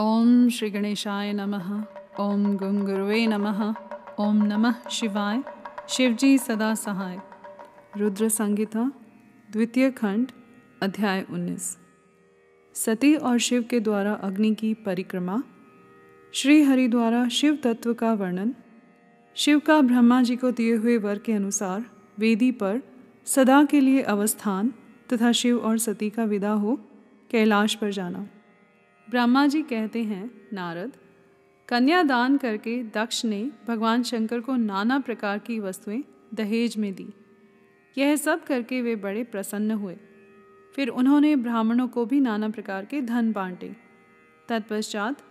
ओम श्री गणेशाय नमः। ओम गंग नमः। ओम नमः शिवाय। शिवजी सदा सहाय। रुद्र संगीता द्वितीय खंड, अध्याय 19 सती और शिव के द्वारा अग्नि की परिक्रमा। श्री हरि द्वारा शिव तत्व का वर्णन। शिव का ब्रह्मा जी को दिए हुए वर के अनुसार वेदी पर सदा के लिए अवस्थान तथा शिव और सती का विदा हो, कैलाश पर जाना। ब्रह्मा जी कहते हैं, नारद कन्यादान करके दक्ष ने भगवान शंकर को नाना प्रकार की वस्तुएँ दहेज में दी। यह सब करके वे बड़े प्रसन्न हुए। फिर उन्होंने ब्राह्मणों को भी नाना प्रकार के धन बांटे। तत्पश्चात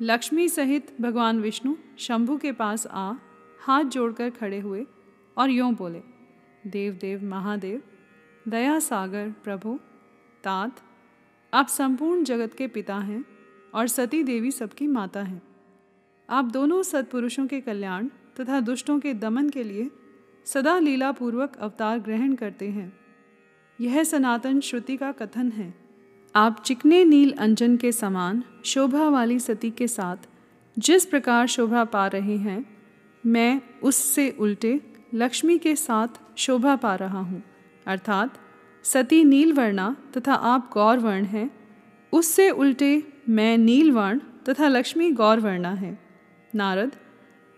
लक्ष्मी सहित भगवान विष्णु शंभु के पास आ, हाथ जोड़कर खड़े हुए और यों बोले देव देव महादेव, दया सागर, प्रभु, तात आप संपूर्ण जगत के पिता हैं और सती देवी सबकी माता हैं। आप दोनों सत्पुरुषों के कल्याण तथा दुष्टों के दमन के लिए सदा लीला पूर्वक अवतार ग्रहण करते हैं। यह सनातन श्रुति का कथन है। आप चिकने नील अंजन के समान शोभा वाली सती के साथ जिस प्रकार शोभा पा रहे हैं, मैं उससे उल्टे लक्ष्मी के साथ शोभा पा रहा हूँ, अर्थात सती नीलवर्णा तथा आप गौरवर्ण हैं। उससे उल्टे मैं नीलवर्ण तथा लक्ष्मी गौरवर्णा है। नारद,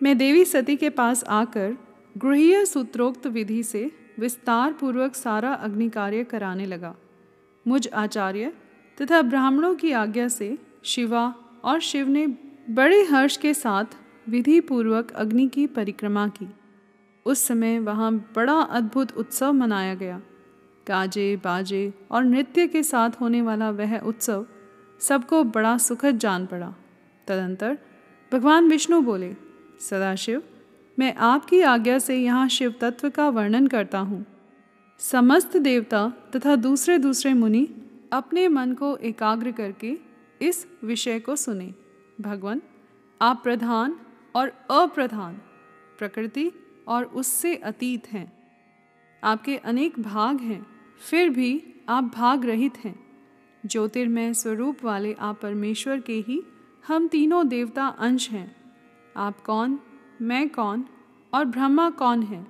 मैं देवी सती के पास आकर गृह सूत्रोक्त विधि से विस्तार पूर्वक सारा अग्नि कार्य कराने लगा। मुझ आचार्य तथा ब्राह्मणों की आज्ञा से शिवा और शिव ने बड़े हर्ष के साथ विधि पूर्वक अग्नि की परिक्रमा की। उस समय वहाँ बड़ा अद्भुत उत्सव मनाया गया। गाजे, बाजे और नृत्य के साथ होने वाला वह उत्सव सबको बड़ा सुखद जान पड़ा। तदंतर भगवान विष्णु बोले, सदाशिव, मैं आपकी आज्ञा से यहाँ शिव तत्व का वर्णन करता हूँ। समस्त देवता तथा दूसरे दूसरे मुनि अपने मन को एकाग्र करके इस विषय को सुने। भगवान, आप प्रधान और अप्रधान, प्रकृति और उससे अतीत हैं। आपके अनेक भाग हैं। फिर भी आप भाग रहित हैं। ज्योतिर्मय स्वरूप वाले आप परमेश्वर के ही हम तीनों देवता अंश हैं। आप कौन? मैं कौन? और ब्रह्मा कौन है?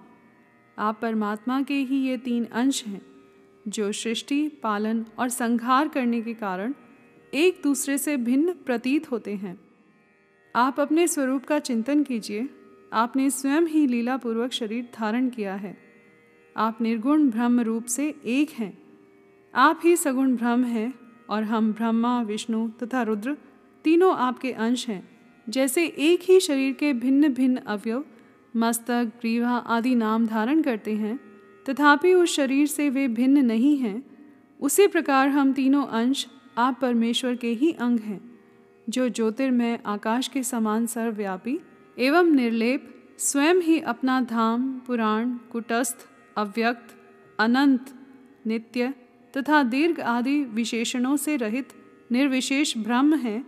आप परमात्मा के ही ये तीन अंश हैं, जो सृष्टि, पालन और संहार करने के कारण एक दूसरे से भिन्न प्रतीत होते हैं। आप अपने स्वरूप का चिंतन कीजिए। आपने स्वयं ही लीलापूर्वक शरीर धारण किया है। आप निर्गुण ब्रह्म रूप से एक हैं। आप ही सगुण ब्रह्म हैं और हम ब्रह्मा, विष्णु तथा रुद्र तीनों आपके अंश हैं, जैसे एक ही शरीर के भिन्न भिन्न अवयव, मस्तक ग्रीवा आदि नाम धारण करते हैं, तथापि उस शरीर से वे भिन्न नहीं हैं। उसी प्रकार हम तीनों अंश आप परमेश्वर के ही अंग हैं, जो ज्योतिर्मय आकाश के समान सर्वव्यापी एवं निर्लेप, स्वयं ही अपना धाम, पुराण, कुटस्थ अव्यक्त, अनंत, नित्य तथा दीर्घ आदि विशेषणों से रहित निर्विशेष ब्रह्म हैं,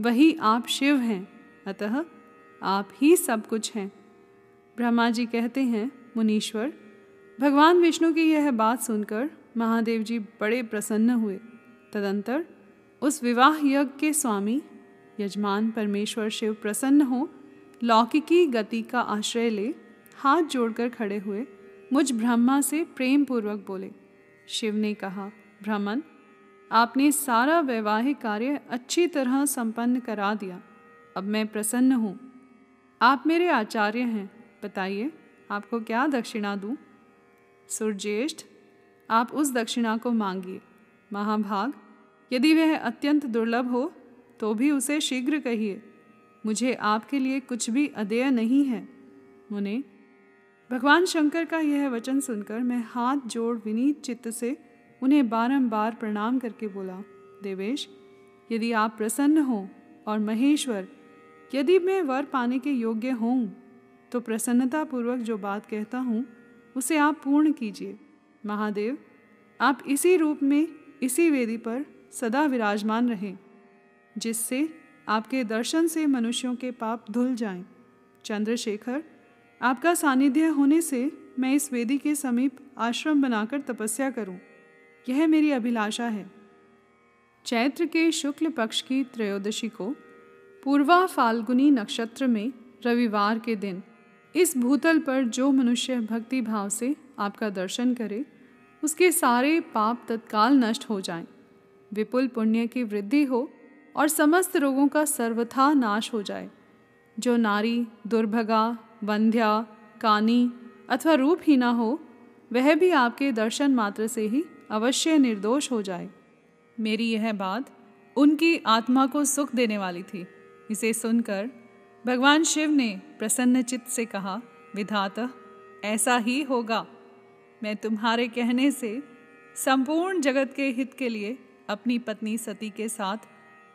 वही आप शिव हैं, अतः आप ही सब कुछ हैं। ब्रह्मा जी कहते हैं, मुनीश्वर, भगवान विष्णु की यह बात सुनकर महादेव जी बड़े प्रसन्न हुए। तदंतर उस विवाह यज्ञ के स्वामी, यजमान परमेश्वर शिव प्रसन्न हो, लौकिकी गति का आश्रय ले हाथ जोड़कर खड़े हुए मुझ ब्रह्मा से प्रेम पूर्वक बोले। शिव ने कहा ब्राह्मण आपने सारा वैवाहिक कार्य अच्छी तरह संपन्न करा दिया। अब मैं प्रसन्न हूँ। आप मेरे आचार्य हैं। बताइए, आपको क्या दक्षिणा दूँ? सुरज्येष्ठ आप उस दक्षिणा को मांगिए। महाभाग, यदि वह अत्यंत दुर्लभ हो तो भी उसे शीघ्र कहिए। मुझे आपके लिए कुछ भी अदेय नहीं है। मुने भगवान शंकर का यह वचन सुनकर मैं हाथ जोड़ विनीत चित्त से उन्हें बारंबार प्रणाम करके बोला, देवेश, यदि आप प्रसन्न हों और महेश्वर, यदि मैं वर पाने के योग्य हों तो प्रसन्नतापूर्वक जो बात कहता हूँ, उसे आप पूर्ण कीजिए महादेव, आप इसी रूप में इसी वेदी पर सदा विराजमान रहें, जिससे आपके दर्शन से मनुष्यों के पाप धुल जाएँ। चंद्रशेखर आपका सानिध्य होने से मैं इस वेदी के समीप आश्रम बनाकर तपस्या करूँ। यह मेरी अभिलाषा है। चैत्र के शुक्ल पक्ष की त्रयोदशी को पूर्वा फाल्गुनी नक्षत्र में रविवार के दिन इस भूतल पर जो मनुष्य भक्ति भाव से आपका दर्शन करे उसके सारे पाप तत्काल नष्ट हो जाएँ, विपुल पुण्य की वृद्धि हो और समस्त रोगों का सर्वथा नाश हो जाए। जो नारी दुर्भगा वंध्या, कानी अथवा रूपहीना हो, वह भी आपके दर्शन मात्र से ही अवश्य निर्दोष हो जाए। मेरी यह बात उनकी आत्मा को सुख देने वाली थी। इसे सुनकर भगवान शिव ने प्रसन्न चित्त से कहा, विधाता, ऐसा ही होगा। मैं तुम्हारे कहने से संपूर्ण जगत के हित के लिए अपनी पत्नी सती के साथ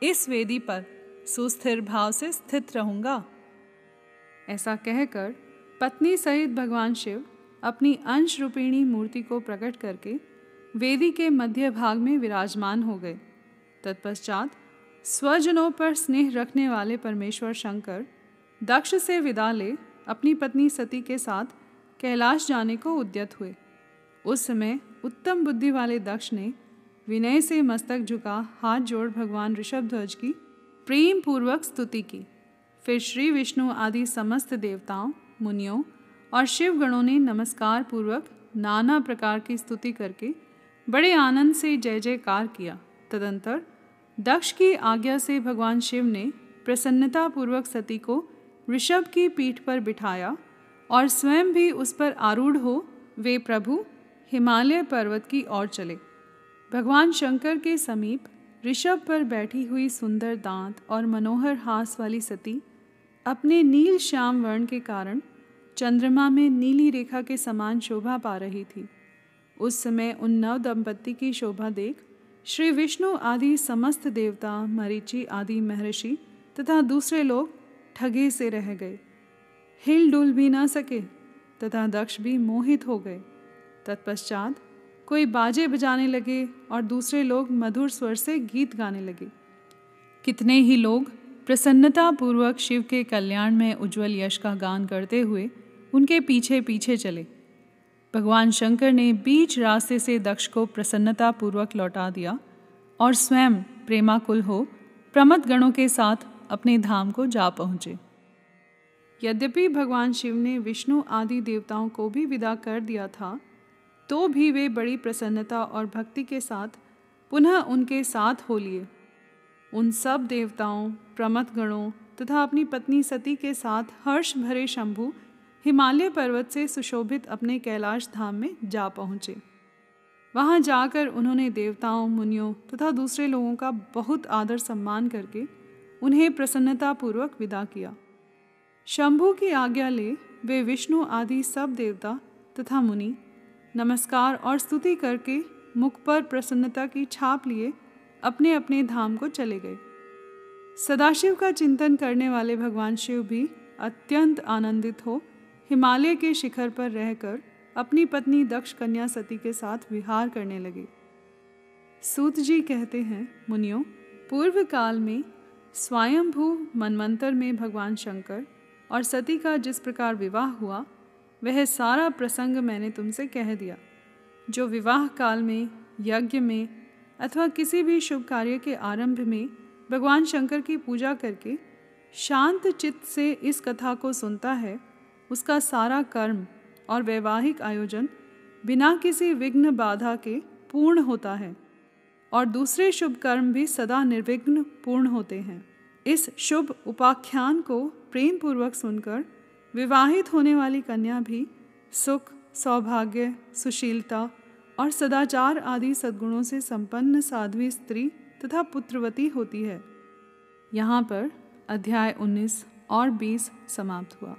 इस वेदी पर सुस्थिर भाव से स्थित रहूँगा। ऐसा कहकर पत्नी सहित भगवान शिव अपनी अंश रूपिणी मूर्ति को प्रकट करके वेदी के मध्य भाग में विराजमान हो गए। तत्पश्चात स्वजनों पर स्नेह रखने वाले परमेश्वर शंकर दक्ष से विदा ले अपनी पत्नी सती के साथ कैलाश जाने को उद्यत हुए। उस समय उत्तम बुद्धि वाले दक्ष ने विनय से मस्तक झुका हाथ जोड़ भगवान ऋषभ ध्वज की प्रेम पूर्वक स्तुति की। फिर श्री विष्णु आदि समस्त देवताओं, मुनियों और शिव गणों ने नमस्कार पूर्वक नाना प्रकार की स्तुति करके बड़े आनंद से जय जयकार किया। तदंतर दक्ष की आज्ञा से भगवान शिव ने प्रसन्नता पूर्वक सती को ऋषभ की पीठ पर बिठाया और स्वयं भी उस पर आरूढ़ हो वे प्रभु हिमालय पर्वत की ओर चले। भगवान शंकर के समीप ऋषभ पर बैठी हुई सुंदर दांत और मनोहर हास वाली सती अपने नील श्याम वर्ण के कारण चंद्रमा में नीली रेखा के समान शोभा पा रही थी। उस समय उन नव दंपत्ति की शोभा देख श्री विष्णु आदि समस्त देवता, मरीचि आदि महर्षि तथा दूसरे लोग ठगे से रह गए। हिल डुल भी ना सके तथा दक्ष भी मोहित हो गए। तत्पश्चात कोई बाजे बजाने लगे और दूसरे लोग मधुर स्वर से गीत गाने लगे। कितने ही लोग प्रसन्नता पूर्वक शिव के कल्याण में उज्जवल यश का गान करते हुए उनके पीछे पीछे चले। भगवान शंकर ने बीच रास्ते से दक्ष को प्रसन्नता पूर्वक लौटा दिया और स्वयं प्रेमाकुल हो प्रमथ गणों के साथ अपने धाम को जा पहुँचे। यद्यपि भगवान शिव ने विष्णु आदि देवताओं को भी विदा कर दिया था तो भी वे बड़ी प्रसन्नता और भक्ति के साथ पुनः उनके साथ हो लिए। उन सब देवताओं प्रमथ गणों तथा अपनी पत्नी सती के साथ हर्ष भरे शंभु हिमालय पर्वत से सुशोभित अपने कैलाश धाम में जा पहुँचे। वहाँ जाकर उन्होंने देवताओं, मुनियों तथा दूसरे लोगों का बहुत आदर सम्मान करके उन्हें प्रसन्नतापूर्वक विदा किया। शंभु की आज्ञा ले वे विष्णु आदि सब देवता तथा मुनि नमस्कार और स्तुति करके मुख पर प्रसन्नता की छाप लिए अपने अपने धाम को चले गए। सदाशिव का चिंतन करने वाले भगवान शिव भी अत्यंत आनंदित हो, हिमालय के शिखर पर रहकर अपनी पत्नी दक्ष कन्या सती के साथ विहार करने लगे। सूत जी कहते हैं, मुनियों, पूर्व काल में स्वयंभू मनमंत्र में भगवान शंकर और सती का जिस प्रकार विवाह हुआ, वह सारा प्रसंग मैंने तुमसे कह दिया। जो विवाह काल में, यज्ञ में अथवा किसी भी शुभ कार्य के आरंभ में भगवान शंकर की पूजा करके शांत चित्त से इस कथा को सुनता है, उसका सारा कर्म और वैवाहिक आयोजन बिना किसी विघ्न बाधा के पूर्ण होता है और दूसरे शुभ कर्म भी सदा निर्विघ्न पूर्ण होते हैं। इस शुभ उपाख्यान को प्रेम पूर्वक सुनकर विवाहित होने वाली कन्या भी सुख, सौभाग्य, सुशीलता और सदाचार आदि सद्गुणों से संपन्न साध्वी स्त्री तथा पुत्रवती होती है। यहाँ पर अध्याय 19 और 20 समाप्त हुआ।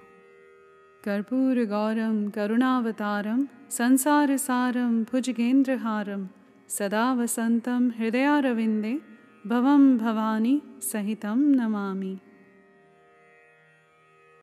कर्पूर गौरम, करुणावतारम, संसार सारम, भुजगेंद्रहारम, सदा वसंतम, हृदयारविंदे भवं भवानी सहितं नमामि।